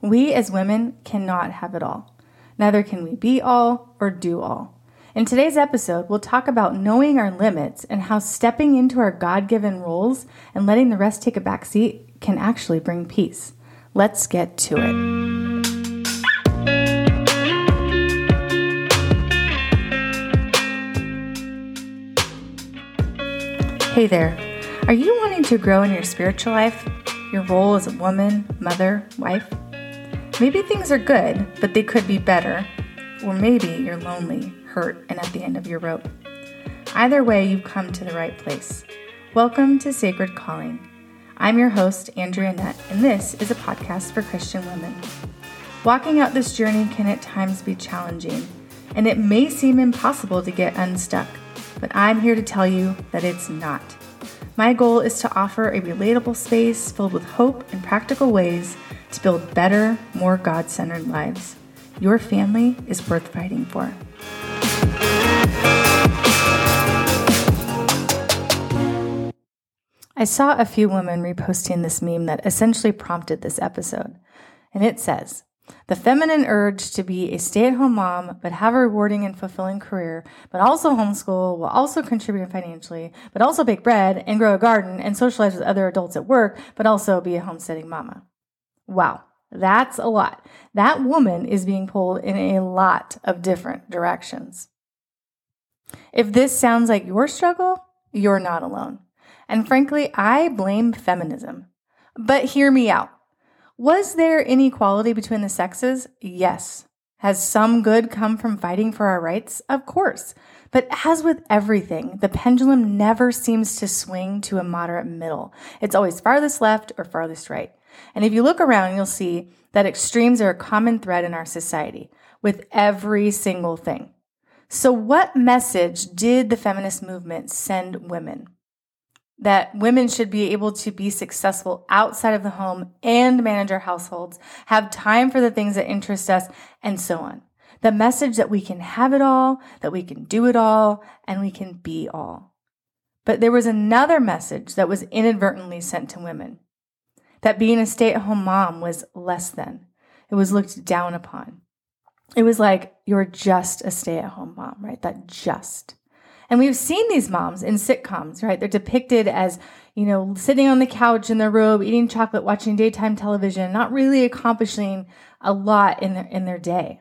We as women cannot have it all. Neither can we be all or do all. In today's episode, we'll talk about knowing our limits and how stepping into our God given roles and letting the rest take a back seat can actually bring peace. Let's get to it. Hey there. Are you wanting to grow in your spiritual life? Your role as a woman, mother, wife? Maybe things are good, but they could be better. Or maybe you're lonely, hurt, and at the end of your rope. Either way, you've come to the right place. Welcome to Sacred Calling. I'm your host, Andrea Nutt, and this is a podcast for Christian women. Walking out this journey can at times be challenging, and it may seem impossible to get unstuck, but I'm here to tell you that it's not. My goal is to offer a relatable space filled with hope and practical ways to build better, more God centered lives. Your family is worth fighting for. I saw a few women reposting this meme that essentially prompted this episode. And it says, the feminine urge to be a stay at home mom, but have a rewarding and fulfilling career, but also homeschool will also contribute financially, but also bake bread and grow a garden and socialize with other adults at work, but also be a homesteading mama. Wow, that's a lot. That woman is being pulled in a lot of different directions. If this sounds like your struggle, you're not alone. And frankly, I blame feminism. But hear me out. Was there inequality between the sexes? Yes. Has some good come from fighting for our rights? Of course. But as with everything, the pendulum never seems to swing to a moderate middle. It's always farthest left or farthest right. And if you look around, you'll see that extremes are a common thread in our society with every single thing. So, what message did the feminist movement send women? That women should be able to be successful outside of the home and manage our households, have time for the things that interest us, and so on. The message that we can have it all, that we can do it all, and we can be all. But there was another message that was inadvertently sent to women that being a stay at home mom was less than. It was looked down upon. It was like, you're just a stay at home mom, right? That just. And we've seen these moms in sitcoms, right? They're depicted as, you know, sitting on the couch in their robe, eating chocolate, watching daytime television, not really accomplishing a lot in their, in their day.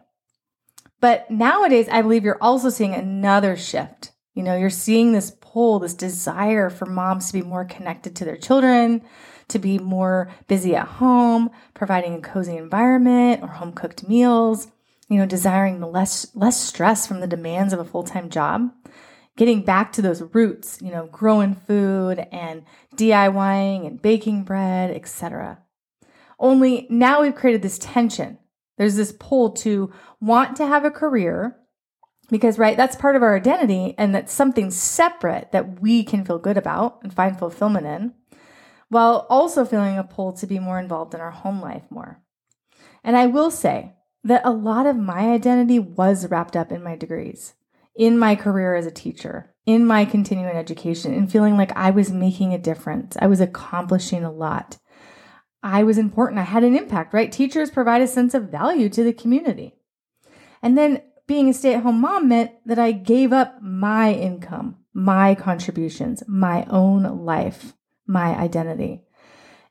But nowadays, I believe you're also seeing another shift. You know, you're seeing this pull, this desire for moms to be more connected to their children, to be more busy at home, providing a cozy environment or home cooked meals, you know, desiring the less less stress from the demands of a full-time job. Getting back to those roots, you know, growing food and DIYing and baking bread, etc. Only now we've created this tension. There's this pull to want to have a career because, right, that's part of our identity and that's something separate that we can feel good about and find fulfillment in while also feeling a pull to be more involved in our home life more. And I will say that a lot of my identity was wrapped up in my degrees, in my career as a teacher, in my continuing education, and feeling like I was making a difference. I was accomplishing a lot. I was important. I had an impact, right? Teachers provide a sense of value to the community. And then being a stay at home mom meant that I gave up my income, my contributions, my own life my identity.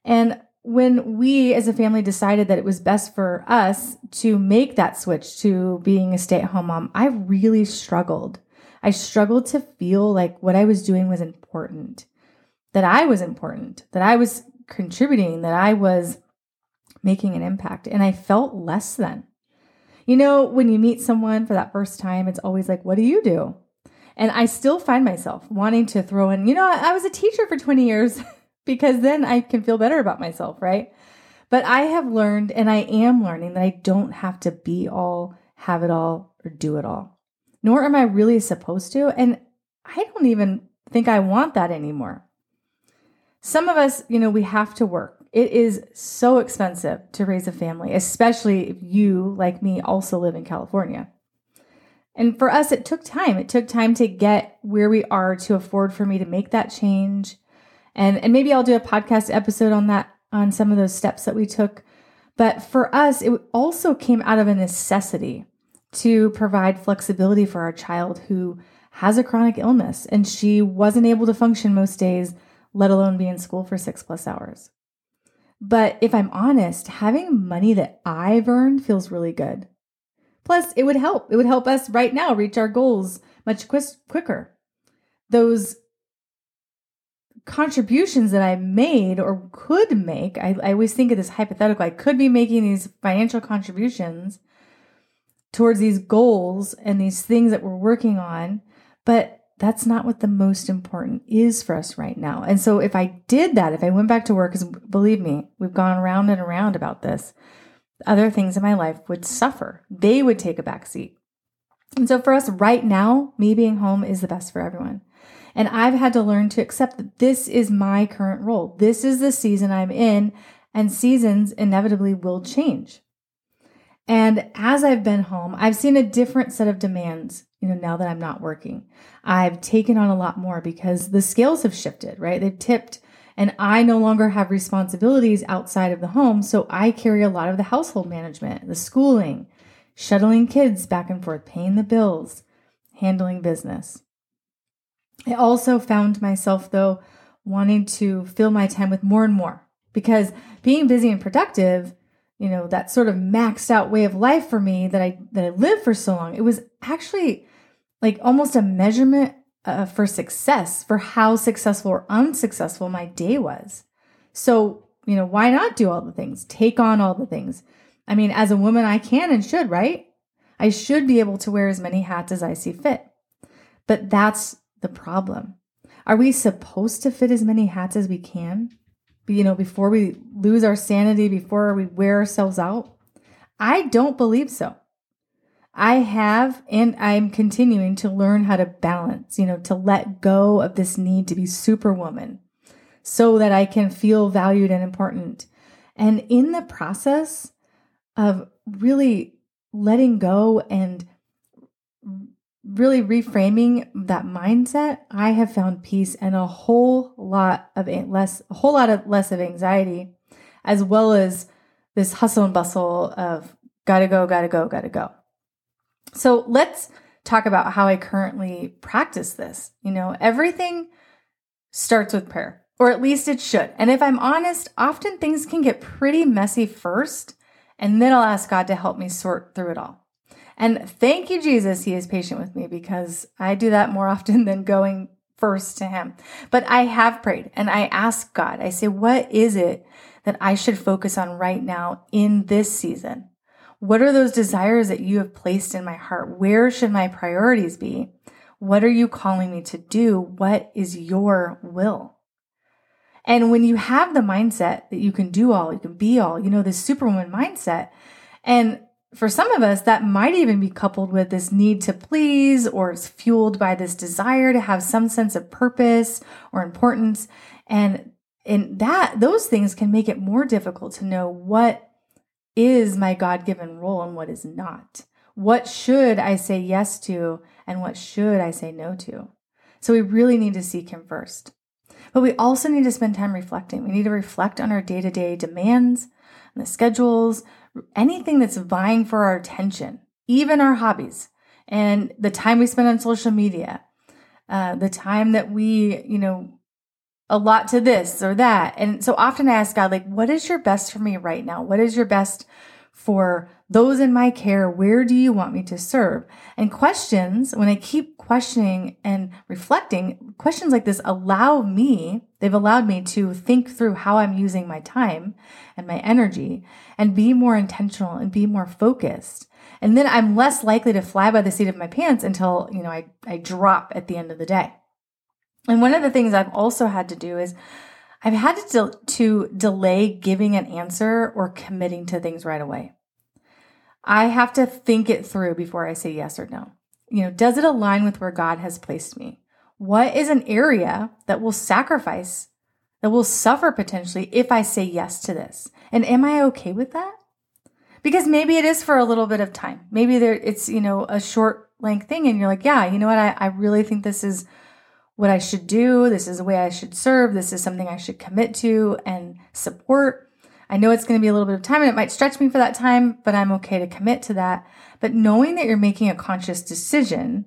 And when we as a family decided that it was best for us to make that switch to being a stay at home mom, I really struggled. I struggled to feel like what I was doing was important, that I was important, that I was contributing, that I was making an impact. And I felt less than. You know, when you meet someone for that first time, it's always like, what do you do? And I still find myself wanting to throw in, you know, I was a teacher for 20 years because then I can feel better about myself, right? But I have learned and I am learning that I don't have to be all, have it all, or do it all. Nor am I really supposed to. And I don't even think I want that anymore. Some of us, you know, we have to work. It is so expensive to raise a family, especially if you, like me, also live in California. And for us, it took time. It took time to get where we are to afford for me to make that change. And, and maybe I'll do a podcast episode on that, on some of those steps that we took. But for us, it also came out of a necessity to provide flexibility for our child who has a chronic illness and she wasn't able to function most days, let alone be in school for six plus hours. But if I'm honest, having money that I've earned feels really good. Plus, it would help. It would help us right now reach our goals much quicker. Those contributions that I made or could make, I, I always think of this hypothetical, I could be making these financial contributions towards these goals and these things that we're working on, but that's not what the most important is for us right now. And so if I did that, if I went back to work, because believe me, we've gone around and around about this, other things in my life would suffer. They would take a back seat. And so for us right now, me being home is the best for everyone. And I've had to learn to accept that this is my current role. This is the season I'm in, and seasons inevitably will change. And as I've been home, I've seen a different set of demands, you know, now that I'm not working. I've taken on a lot more because the scales have shifted, right? They've tipped and I no longer have responsibilities outside of the home. So I carry a lot of the household management, the schooling, shuttling kids back and forth, paying the bills, handling business. I also found myself, though, wanting to fill my time with more and more because being busy and productive, you know, that sort of maxed out way of life for me that I that I lived for so long, it was actually like almost a measurement uh, for success, for how successful or unsuccessful my day was. So, you know, why not do all the things? Take on all the things. I mean, as a woman, I can and should, right? I should be able to wear as many hats as I see fit. But that's the problem. Are we supposed to fit as many hats as we can? You know, before we lose our sanity, before we wear ourselves out? I don't believe so. I have and I'm continuing to learn how to balance, you know, to let go of this need to be superwoman so that I can feel valued and important. And in the process of really letting go and really reframing that mindset, I have found peace and a whole lot of less, a whole lot of less of anxiety, as well as this hustle and bustle of gotta go, gotta go, gotta go. So let's talk about how I currently practice this. You know, everything starts with prayer, or at least it should. And if I'm honest, often things can get pretty messy first, and then I'll ask God to help me sort through it all. And thank you, Jesus, He is patient with me because I do that more often than going first to Him. But I have prayed and I ask God, I say, what is it that I should focus on right now in this season? What are those desires that you have placed in my heart? Where should my priorities be? What are you calling me to do? What is your will? And when you have the mindset that you can do all, you can be all, you know, this superwoman mindset, and for some of us, that might even be coupled with this need to please, or it's fueled by this desire to have some sense of purpose or importance. And in that, those things can make it more difficult to know what is my God given role and what is not. What should I say yes to and what should I say no to? So we really need to seek Him first. But we also need to spend time reflecting. We need to reflect on our day to day demands, and the schedules, anything that's vying for our attention, even our hobbies, and the time we spend on social media, uh, the time that we, you know, allot to this or that. And so often I ask God, like, what is your best for me right now? What is your best for those in my care? Where do you want me to serve? And questions, when I keep questioning and reflecting, questions like this allow me, they've allowed me to think through how I'm using my time and my energy and be more intentional and be more focused. And then I'm less likely to fly by the seat of my pants until, you know, I, I drop at the end of the day. And one of the things I've also had to do is I've had to, de- to delay giving an answer or committing to things right away. I have to think it through before I say yes or no. You know, does it align with where God has placed me? What is an area that will sacrifice, that will suffer potentially if I say yes to this? And am I okay with that? Because maybe it is for a little bit of time. Maybe there it's, you know, a short length thing and you're like, yeah, you know what? I, I really think this is what I should do. This is the way I should serve. This is something I should commit to and support. I know it's going to be a little bit of time and it might stretch me for that time, but I'm okay to commit to that. But knowing that you're making a conscious decision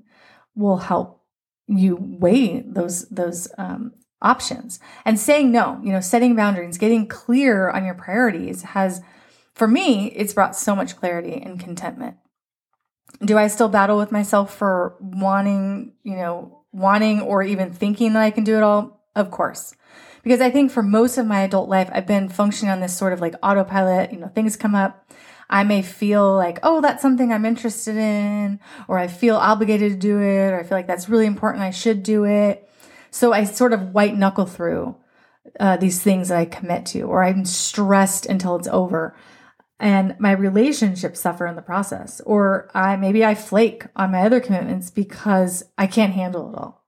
will help you weigh those, those, um, options and saying no, you know, setting boundaries, getting clear on your priorities has, for me, it's brought so much clarity and contentment. Do I still battle with myself for wanting, you know, wanting or even thinking that I can do it all? Of course. Because I think for most of my adult life, I've been functioning on this sort of like autopilot, you know, things come up. I may feel like, oh, that's something I'm interested in, or I feel obligated to do it, or I feel like that's really important. I should do it. So I sort of white knuckle through uh, these things that I commit to, or I'm stressed until it's over. And my relationships suffer in the process, or I maybe I flake on my other commitments because I can't handle it all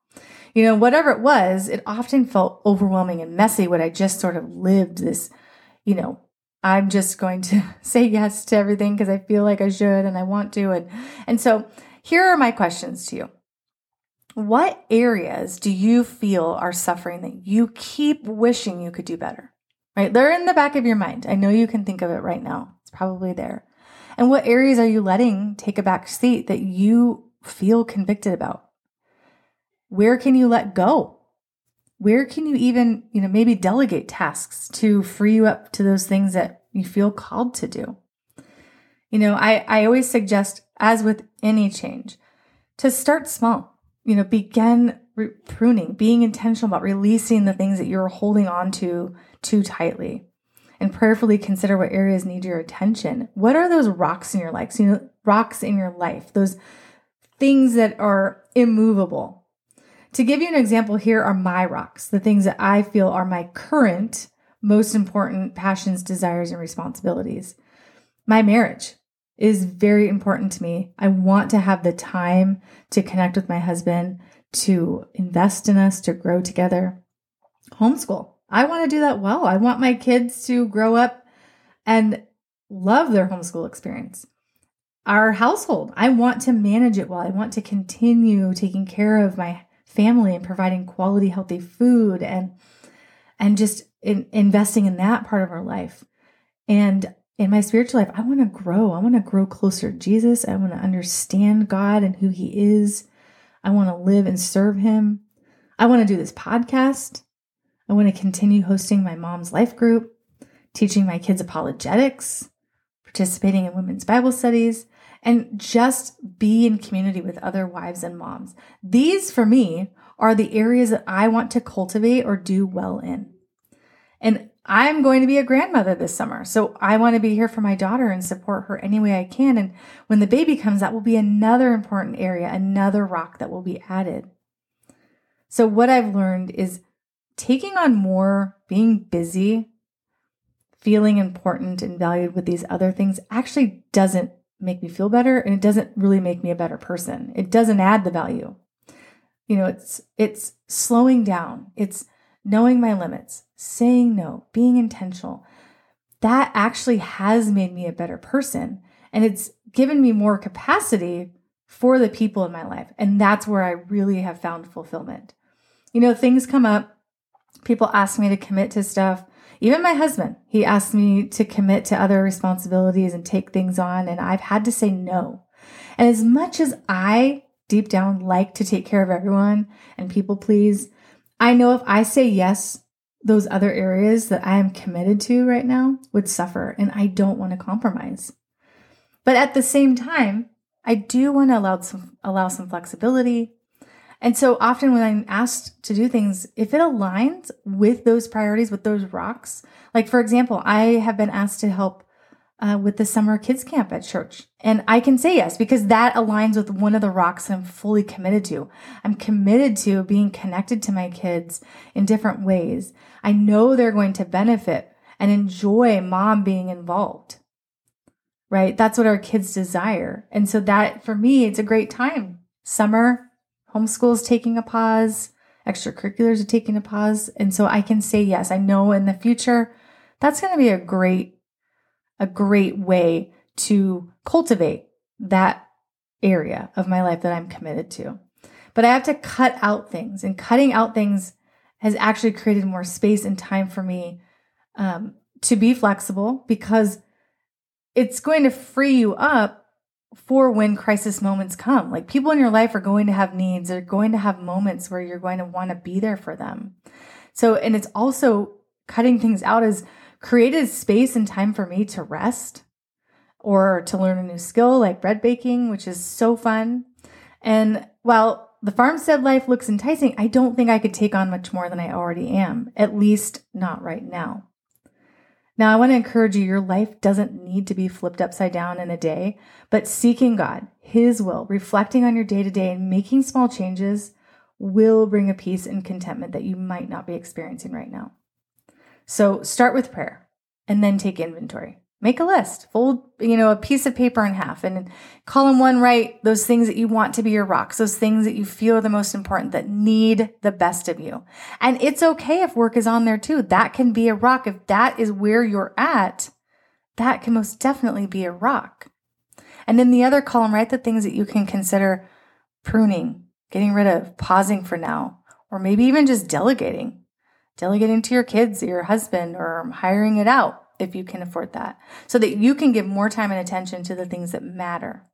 you know, whatever it was, it often felt overwhelming and messy when I just sort of lived this, you know, I'm just going to say yes to everything because I feel like I should and I want to. And, and so here are my questions to you. What areas do you feel are suffering that you keep wishing you could do better? Right? They're in the back of your mind. I know you can think of it right now. Probably there. And what areas are you letting take a back seat that you feel convicted about? Where can you let go? Where can you even, you know, maybe delegate tasks to free you up to those things that you feel called to do? You know, I, I always suggest, as with any change, to start small. You know, begin pruning, being intentional about releasing the things that you're holding on to too tightly and prayerfully consider what areas need your attention. What are those rocks in your life? So, you know, rocks in your life, those things that are immovable, to give you an example, here are my rocks, the things that I feel are my current most important passions, desires, and responsibilities. My marriage is very important to me. I want to have the time to connect with my husband, to invest in us, to grow together. Homeschool. I want to do that well. I want my kids to grow up and love their homeschool experience. Our household, I want to manage it well. I want to continue taking care of my family and providing quality healthy food and and just in, investing in that part of our life and in my spiritual life i want to grow i want to grow closer to jesus i want to understand god and who he is i want to live and serve him i want to do this podcast i want to continue hosting my mom's life group teaching my kids apologetics participating in women's bible studies and just be in community with other wives and moms. These, for me, are the areas that I want to cultivate or do well in. And I'm going to be a grandmother this summer. So I want to be here for my daughter and support her any way I can. And when the baby comes, that will be another important area, another rock that will be added. So what I've learned is taking on more, being busy, feeling important and valued with these other things actually doesn't make me feel better and it doesn't really make me a better person. It doesn't add the value. You know, it's it's slowing down. It's knowing my limits, saying no, being intentional. That actually has made me a better person and it's given me more capacity for the people in my life. And that's where I really have found fulfillment. You know, things come up, people ask me to commit to stuff even my husband, he asked me to commit to other responsibilities and take things on, and I've had to say no. And as much as I deep down like to take care of everyone and people please, I know if I say yes, those other areas that I am committed to right now would suffer, and I don't want to compromise. But at the same time, I do want to allow some allow some flexibility and so often when I'm asked to do things, if it aligns with those priorities, with those rocks, like for example, I have been asked to help uh, with the summer kids camp at church. And I can say yes because that aligns with one of the rocks I'm fully committed to. I'm committed to being connected to my kids in different ways. I know they're going to benefit and enjoy mom being involved. Right? That's what our kids desire. And so that for me, it's a great time. Summer, homeschool is taking a pause, extracurriculars are taking a pause. And so I can say yes. I know in the future that's going to be a great, a great way to cultivate that area of my life that I'm committed to. But I have to cut out things, and cutting out things has actually created more space and time for me um, to be flexible because it's going to free you up for when crisis moments come. Like people in your life are going to have needs, they're going to have moments where you're going to want to be there for them. So, and it's also cutting things out as created space and time for me to rest or to learn a new skill like bread baking, which is so fun. And while the farmstead life looks enticing, I don't think I could take on much more than I already am, at least not right now. Now, I want to encourage you your life doesn't need to be flipped upside down in a day, but seeking God, His will, reflecting on your day to day, and making small changes will bring a peace and contentment that you might not be experiencing right now. So start with prayer and then take inventory. Make a list, fold, you know, a piece of paper in half and column one, write those things that you want to be your rocks, those things that you feel are the most important that need the best of you. And it's okay if work is on there too. That can be a rock. If that is where you're at, that can most definitely be a rock. And in the other column, write the things that you can consider pruning, getting rid of, pausing for now, or maybe even just delegating. Delegating to your kids or your husband or hiring it out if you can afford that, so that you can give more time and attention to the things that matter.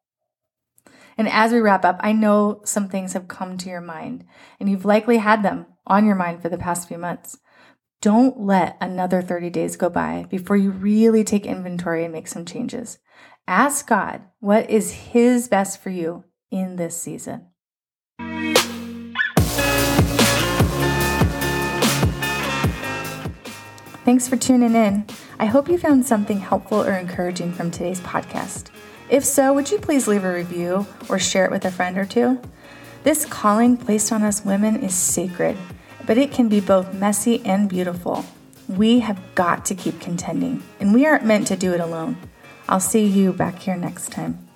And as we wrap up, I know some things have come to your mind, and you've likely had them on your mind for the past few months. Don't let another 30 days go by before you really take inventory and make some changes. Ask God what is His best for you in this season. Thanks for tuning in. I hope you found something helpful or encouraging from today's podcast. If so, would you please leave a review or share it with a friend or two? This calling placed on us women is sacred, but it can be both messy and beautiful. We have got to keep contending, and we aren't meant to do it alone. I'll see you back here next time.